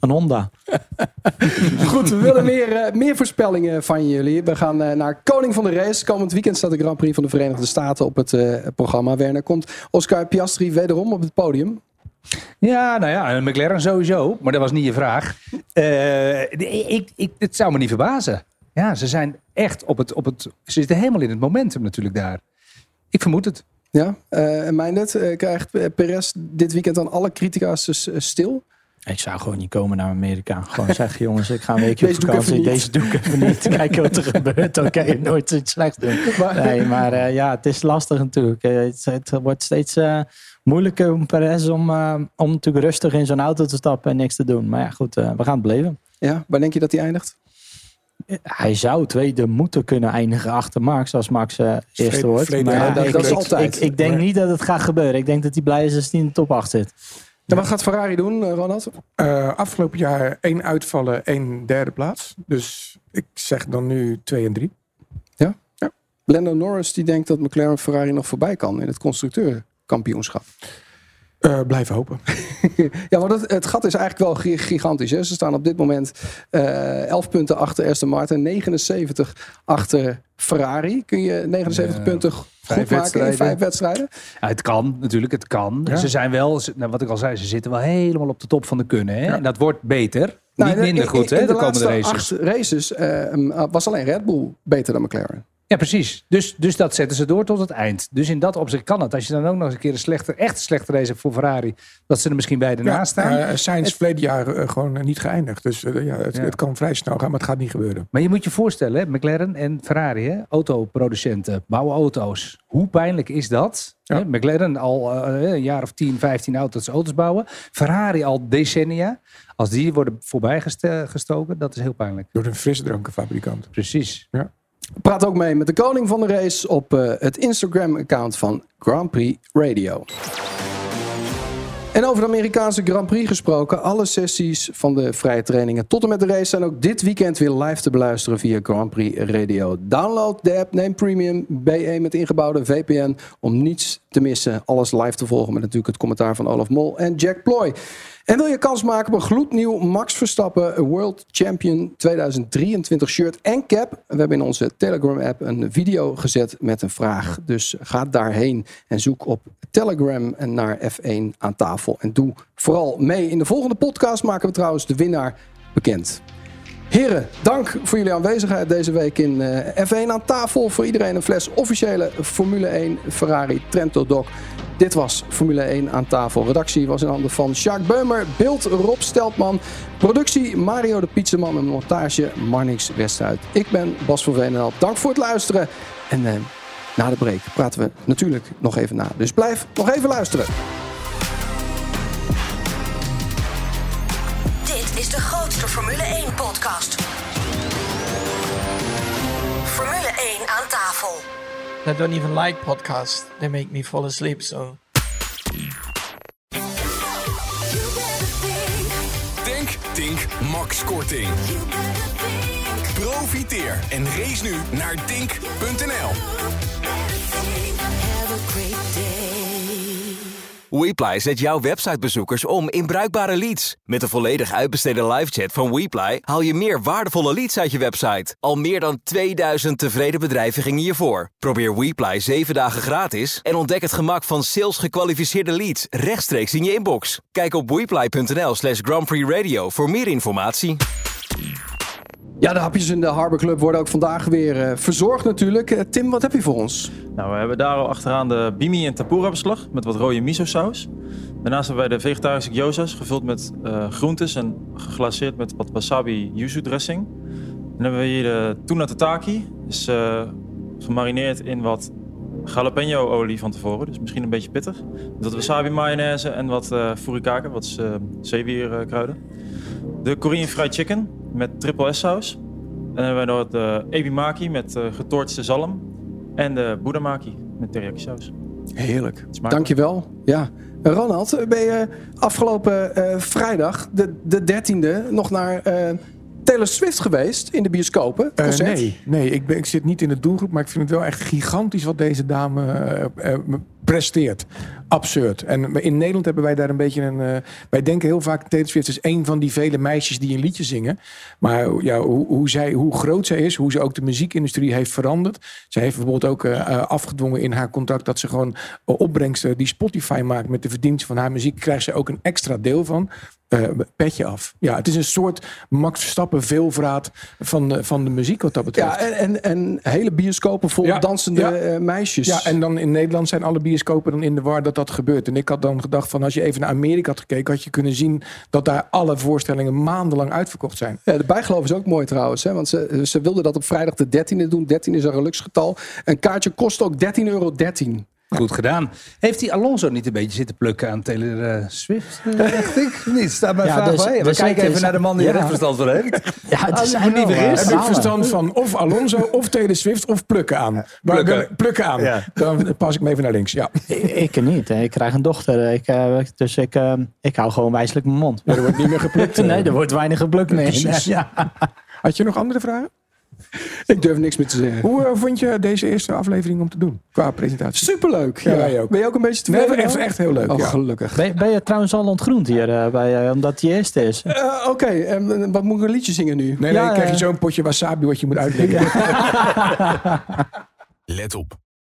Een Honda. Goed, we willen meer, eh, meer voorspellingen van jullie. We gaan eh, naar Koning van de Race. Komend weekend staat de Grand Prix van de Verenigde Staten op het eh, programma. Werner, komt Oscar Piastri wederom op het podium? Ja, nou ja, een McLaren sowieso. Maar dat was niet je vraag. Eh, ik, ik, het zou me niet verbazen. Ja, ze zijn echt op het, op het... Ze zitten helemaal in het momentum natuurlijk daar. Ik vermoed het. Ja, uh, en uh, krijgt Perez dit weekend dan alle critica's dus, stil? Ik zou gewoon niet komen naar Amerika. Gewoon zeggen, jongens, ik ga een weekje op vakantie. Deze doe ik even niet. Kijken wat er gebeurt. Dan kan je nooit iets slechts doen. Nee, maar uh, ja, het is lastig natuurlijk. Het, het wordt steeds uh, moeilijker om Perez om, om natuurlijk rustig in zo'n auto te stappen en niks te doen. Maar ja, goed, we gaan het beleven. Ja, waar denk je dat hij eindigt? Hij zou tweede moeten kunnen eindigen achter Max als Max uh, eerste wordt. Maar ja, dat, ik, dat is ik, altijd. Ik, ik denk niet dat het gaat gebeuren. Ik denk dat hij blij is als hij in de top 8 zit. En wat gaat Ferrari doen, Ronald? Uh, afgelopen jaar één uitvallen, één derde plaats. Dus ik zeg dan nu twee en drie. Ja? ja. Lando Norris die denkt dat McLaren Ferrari nog voorbij kan in het constructeurkampioenschap. Uh, blijven hopen. ja, maar dat, het gat is eigenlijk wel gigantisch. Hè? Ze staan op dit moment uh, 11 punten achter Aston Martin, 79 achter Ferrari. Kun je 79 ja, punten goed maken in vijf wedstrijden? Ja, het kan natuurlijk, het kan. Ja. Ze zijn wel, nou, wat ik al zei, ze zitten wel helemaal op de top van de kunnen. Hè? En dat wordt beter. Nou, Niet minder in, goed, hè, de, de, komende laatste races. acht races uh, was alleen Red Bull beter dan McLaren. Ja, precies. Dus, dus dat zetten ze door tot het eind. Dus in dat opzicht kan het. Als je dan ook nog eens een keer een slechte, echt slechte race hebt voor Ferrari, dat ze er misschien beide ja, naast staan. Uh, Sainz verleden jaar uh, gewoon niet geëindigd. Dus ja het, ja, het, kan vrij snel gaan, maar het gaat niet gebeuren. Maar je moet je voorstellen, hè, McLaren en Ferrari, hè, autoproducenten, bouwen auto's. Hoe pijnlijk is dat? Ja. Hè, McLaren al een jaar of 10, 15 auto's, auto's bouwen. Ferrari al decennia. Als die worden voorbij gestoken, dat is heel pijnlijk. Door een frisdrankenfabrikant. Precies. Ja. Praat ook mee met de koning van de race op uh, het Instagram-account van Grand Prix Radio. En over de Amerikaanse Grand Prix gesproken. Alle sessies van de vrije trainingen tot en met de race zijn ook dit weekend weer live te beluisteren via Grand Prix Radio. Download de app, neem Premium BE met ingebouwde VPN om niets te missen. Alles live te volgen met natuurlijk het commentaar van Olaf Mol en Jack Ploy. En wil je kans maken op een gloednieuw Max Verstappen World Champion 2023 shirt en cap? We hebben in onze Telegram-app een video gezet met een vraag. Dus ga daarheen en zoek op Telegram en naar F1 aan tafel. En doe vooral mee. In de volgende podcast maken we trouwens de winnaar bekend. Heren, dank voor jullie aanwezigheid deze week in uh, F1 aan tafel. Voor iedereen een fles officiële Formule 1 Ferrari Trento Doc. Dit was Formule 1 aan tafel. Redactie was in handen van Sjaak Beumer. Beeld Rob Steltman. Productie Mario de Pizzaman. En montage Marnix Westhuid. Ik ben Bas van Veenendaal. Dank voor het luisteren. En uh, na de break praten we natuurlijk nog even na. Dus blijf nog even luisteren. Is de grootste Formule 1 podcast. Formule 1 aan tafel. I don't even like podcasts. They make me fall asleep, so... Denk, Tink, Max Korting. Profiteer en race nu naar Tink.nl. WePly zet jouw websitebezoekers om in bruikbare leads. Met de volledig uitbesteden livechat van WePly haal je meer waardevolle leads uit je website. Al meer dan 2000 tevreden bedrijven gingen je voor. Probeer WePly 7 dagen gratis en ontdek het gemak van sales gekwalificeerde leads rechtstreeks in je inbox. Kijk op wePly.nl slash Grand Prix Radio voor meer informatie. Ja, de hapjes in de Harbor Club worden ook vandaag weer uh, verzorgd natuurlijk. Uh, Tim, wat heb je voor ons? Nou, we hebben daar al achteraan de bimi en tempura beslag met wat rode miso saus. Daarnaast hebben wij de vegetarische gyozas gevuld met uh, groentes en geglaceerd met wat wasabi yuzu dressing. Dan hebben we hier de tuna tataki, is gemarineerd in wat jalapeno olie van tevoren, dus misschien een beetje pittig. Met wat wasabi mayonaise en wat furikake, wat zeewierkruiden. De Korean fried chicken met triple S saus. En dan hebben we nog de ebimaki met uh, getortste zalm. En de budamaki met teriyaki saus. Heerlijk. Dankjewel. Ja. Ronald, ben je afgelopen uh, vrijdag, de, de 13e, nog naar uh, Taylor Swift geweest in de bioscopen? Uh, nee, nee ik, ben, ik zit niet in de doelgroep, maar ik vind het wel echt gigantisch wat deze dame presteert. Absurd. En in Nederland hebben wij daar een beetje een... Uh, wij denken heel vaak, Taylor Swift is een van die vele meisjes die een liedje zingen. Maar ja, hoe, hoe, zij, hoe groot zij is, hoe ze ook de muziekindustrie heeft veranderd. Zij heeft bijvoorbeeld ook uh, afgedwongen in haar contract... dat ze gewoon opbrengsten die Spotify maakt met de verdiensten van haar muziek... krijgt ze ook een extra deel van. Uh, petje af. Ja, het is een soort Max Verstappen veelvraat van de, van de muziek wat dat betreft. Ja, en, en, en hele bioscopen vol ja, dansende ja. meisjes. Ja, en dan in Nederland zijn alle bioscopen bioscopen dan in de war dat dat gebeurt. En ik had dan gedacht van als je even naar Amerika had gekeken... had je kunnen zien dat daar alle voorstellingen maandenlang uitverkocht zijn. Ja, de bijgeloof is ook mooi trouwens. Hè? Want ze, ze wilden dat op vrijdag de 13e doen. 13 is een geluksgetal. Een kaartje kost ook 13,13 euro. Goed gedaan. Heeft die Alonso niet een beetje zitten plukken aan Taylor eh, Swift? Uh, echt ik? Niet. Staat mijn Ja, vraag dus- bij. We dus kijken het even is- naar de man die ja. er echt verstand van heeft. Ja, het ik zijn me niet vergis. eh, Heb ik verstand van of Alonso of Taylor Swift of plukken aan? Plukken. aan. Ja. Dan pas ik me even naar links. Ja. Ik, ik niet. Ik krijg een dochter. Ik, eh, dus ik, eh, ik hou gewoon wijselijk mijn mond. er wordt niet meer geplukt. eh. nee, er wordt weinig geplukt. Nee. Precies. Ja. Had je nog andere vragen? Ik durf niks meer te zeggen. Hoe eh, vond je deze eerste aflevering om te doen? Qua presentatie. Superleuk. Ja, wij ook. Ben je ook een beetje Nee, tevreden? echt, nou? echt heel leuk. Oh, ja. gelukkig. Ben, ben je trouwens al ontgroend hier? eh, bij, eh, omdat die eerste is? Eh, Oké, en wat moet ik een liedje zingen nu? Nee, nee, krijg je zo'n potje wasabi wat je moet uitleggen. Let op.